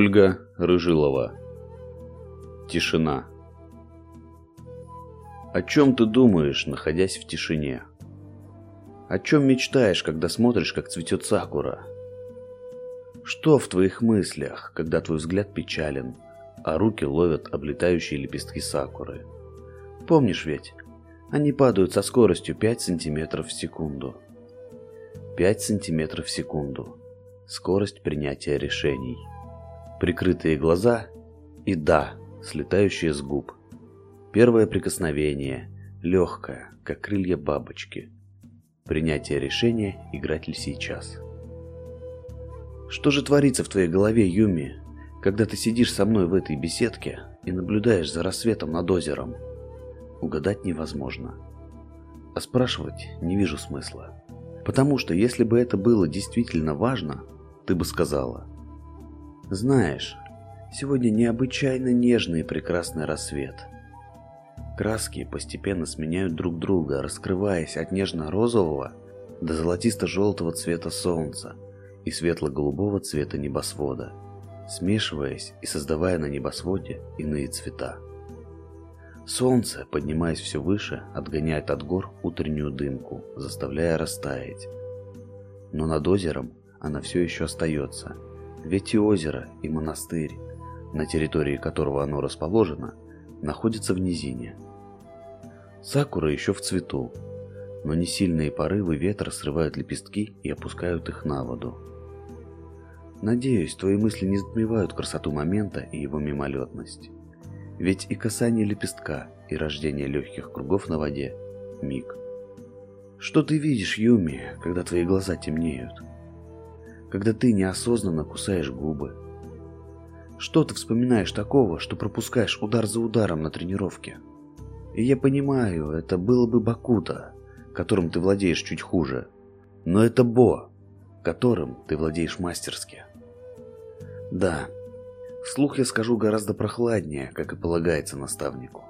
Ольга Рыжилова. Тишина. О чем ты думаешь, находясь в тишине? О чем мечтаешь, когда смотришь, как цветет сакура? Что в твоих мыслях, когда твой взгляд печален, а руки ловят облетающие лепестки сакуры? Помнишь ведь, они падают со скоростью 5 сантиметров в секунду. 5 сантиметров в секунду. Скорость принятия решений. Прикрытые глаза и да, слетающие с губ. Первое прикосновение, легкое, как крылья бабочки. Принятие решения, играть ли сейчас. Что же творится в твоей голове, Юми, когда ты сидишь со мной в этой беседке и наблюдаешь за рассветом над озером? угадать невозможно. А спрашивать не вижу смысла. Потому что если бы это было действительно важно, ты бы сказала. Знаешь, сегодня необычайно нежный и прекрасный рассвет. Краски постепенно сменяют друг друга, раскрываясь от нежно-розового до золотисто-желтого цвета солнца и светло-голубого цвета небосвода, смешиваясь и создавая на небосводе иные цвета. Солнце, поднимаясь все выше, отгоняет от гор утреннюю дымку, заставляя растаять. Но над озером она все еще остается, ведь и озеро, и монастырь, на территории которого оно расположено, находятся в низине. Сакура еще в цвету, но несильные порывы ветра срывают лепестки и опускают их на воду. Надеюсь, твои мысли не затмевают красоту момента и его мимолетность. Ведь и касание лепестка, и рождение легких кругов на воде – миг. Что ты видишь, Юми, когда твои глаза темнеют? Когда ты неосознанно кусаешь губы? Что ты вспоминаешь такого, что пропускаешь удар за ударом на тренировке? И я понимаю, это было бы Бакута, которым ты владеешь чуть хуже. Но это Бо, которым ты владеешь мастерски. Да, Вслух я скажу гораздо прохладнее, как и полагается наставнику.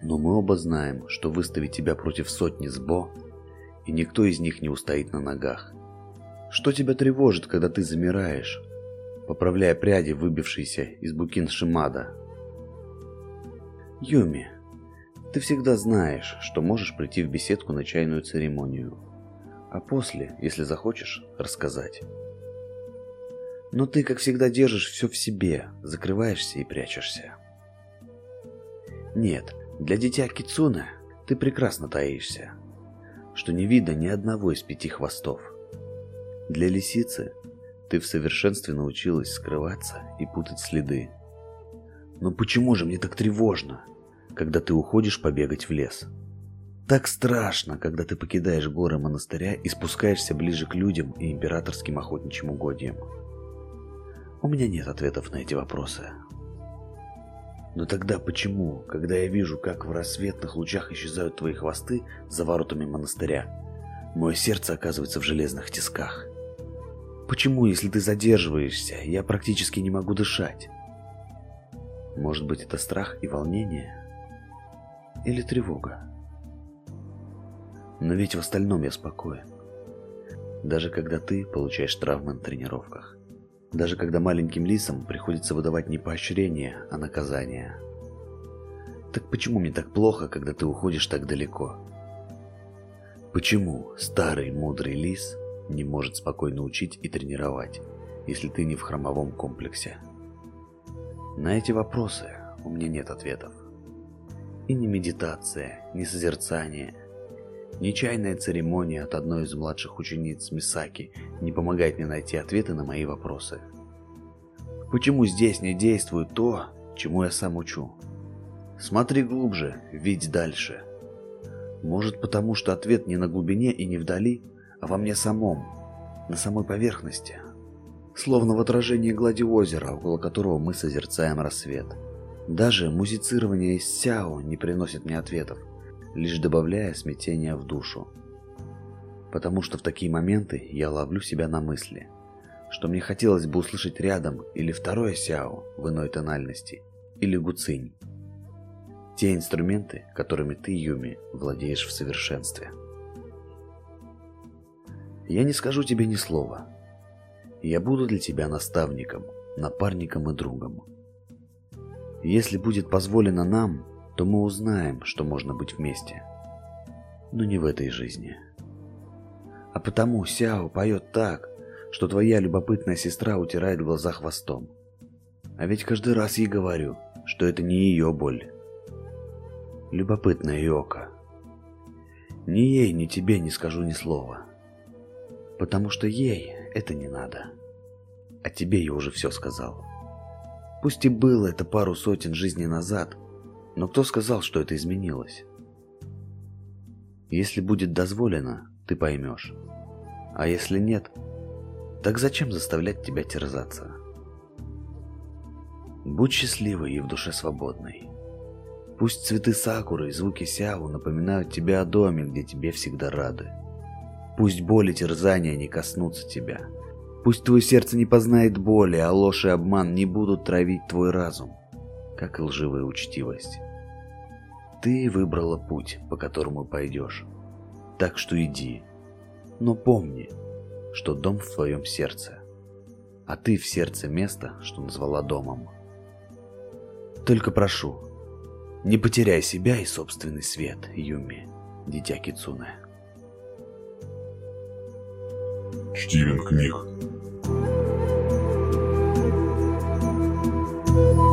Но мы оба знаем, что выставить тебя против сотни сбо, и никто из них не устоит на ногах. Что тебя тревожит, когда ты замираешь, поправляя пряди, выбившиеся из букин Шимада? Юми, ты всегда знаешь, что можешь прийти в беседку на чайную церемонию, а после, если захочешь, рассказать. Но ты, как всегда, держишь все в себе, закрываешься и прячешься. Нет, для дитя Кицуна ты прекрасно таишься, что не видно ни одного из пяти хвостов. Для лисицы ты в совершенстве научилась скрываться и путать следы. Но почему же мне так тревожно, когда ты уходишь побегать в лес? Так страшно, когда ты покидаешь горы монастыря и спускаешься ближе к людям и императорским охотничьим угодьям. У меня нет ответов на эти вопросы. Но тогда почему, когда я вижу, как в рассветных лучах исчезают твои хвосты за воротами монастыря, мое сердце оказывается в железных тисках? Почему, если ты задерживаешься, я практически не могу дышать? Может быть, это страх и волнение? Или тревога? Но ведь в остальном я спокоен. Даже когда ты получаешь травмы на тренировках даже когда маленьким лисам приходится выдавать не поощрение, а наказание. Так почему мне так плохо, когда ты уходишь так далеко? Почему старый мудрый лис не может спокойно учить и тренировать, если ты не в хромовом комплексе? На эти вопросы у меня нет ответов. И ни медитация, ни созерцание – Нечаянная церемония от одной из младших учениц Мисаки не помогает мне найти ответы на мои вопросы. Почему здесь не действует то, чему я сам учу? Смотри глубже, видь дальше. Может потому, что ответ не на глубине и не вдали, а во мне самом, на самой поверхности. Словно в отражении глади озера, около которого мы созерцаем рассвет. Даже музицирование из сяо не приносит мне ответов лишь добавляя смятения в душу. Потому что в такие моменты я ловлю себя на мысли, что мне хотелось бы услышать рядом или второе сяо в иной тональности, или гуцинь. Те инструменты, которыми ты, Юми, владеешь в совершенстве. Я не скажу тебе ни слова. Я буду для тебя наставником, напарником и другом. Если будет позволено нам, то мы узнаем, что можно быть вместе. Но не в этой жизни. А потому Сяо поет так, что твоя любопытная сестра утирает глаза хвостом. А ведь каждый раз ей говорю, что это не ее боль. Любопытная Йока. Ни ей, ни тебе не скажу ни слова. Потому что ей это не надо. А тебе я уже все сказал. Пусть и было это пару сотен жизней назад, но кто сказал, что это изменилось? Если будет дозволено, ты поймешь. А если нет, так зачем заставлять тебя терзаться? Будь счастливой и в душе свободной. Пусть цветы сакуры и звуки сяву напоминают тебе о доме, где тебе всегда рады. Пусть боли и терзания не коснутся тебя. Пусть твое сердце не познает боли, а ложь и обман не будут травить твой разум, как и лживая учтивость. Ты выбрала путь, по которому пойдешь. Так что иди. Но помни, что дом в твоем сердце, а ты в сердце места, что назвала домом. Только прошу, не потеряй себя и собственный свет, Юми, дитя Кицуне. Штилинг Ник. Thank you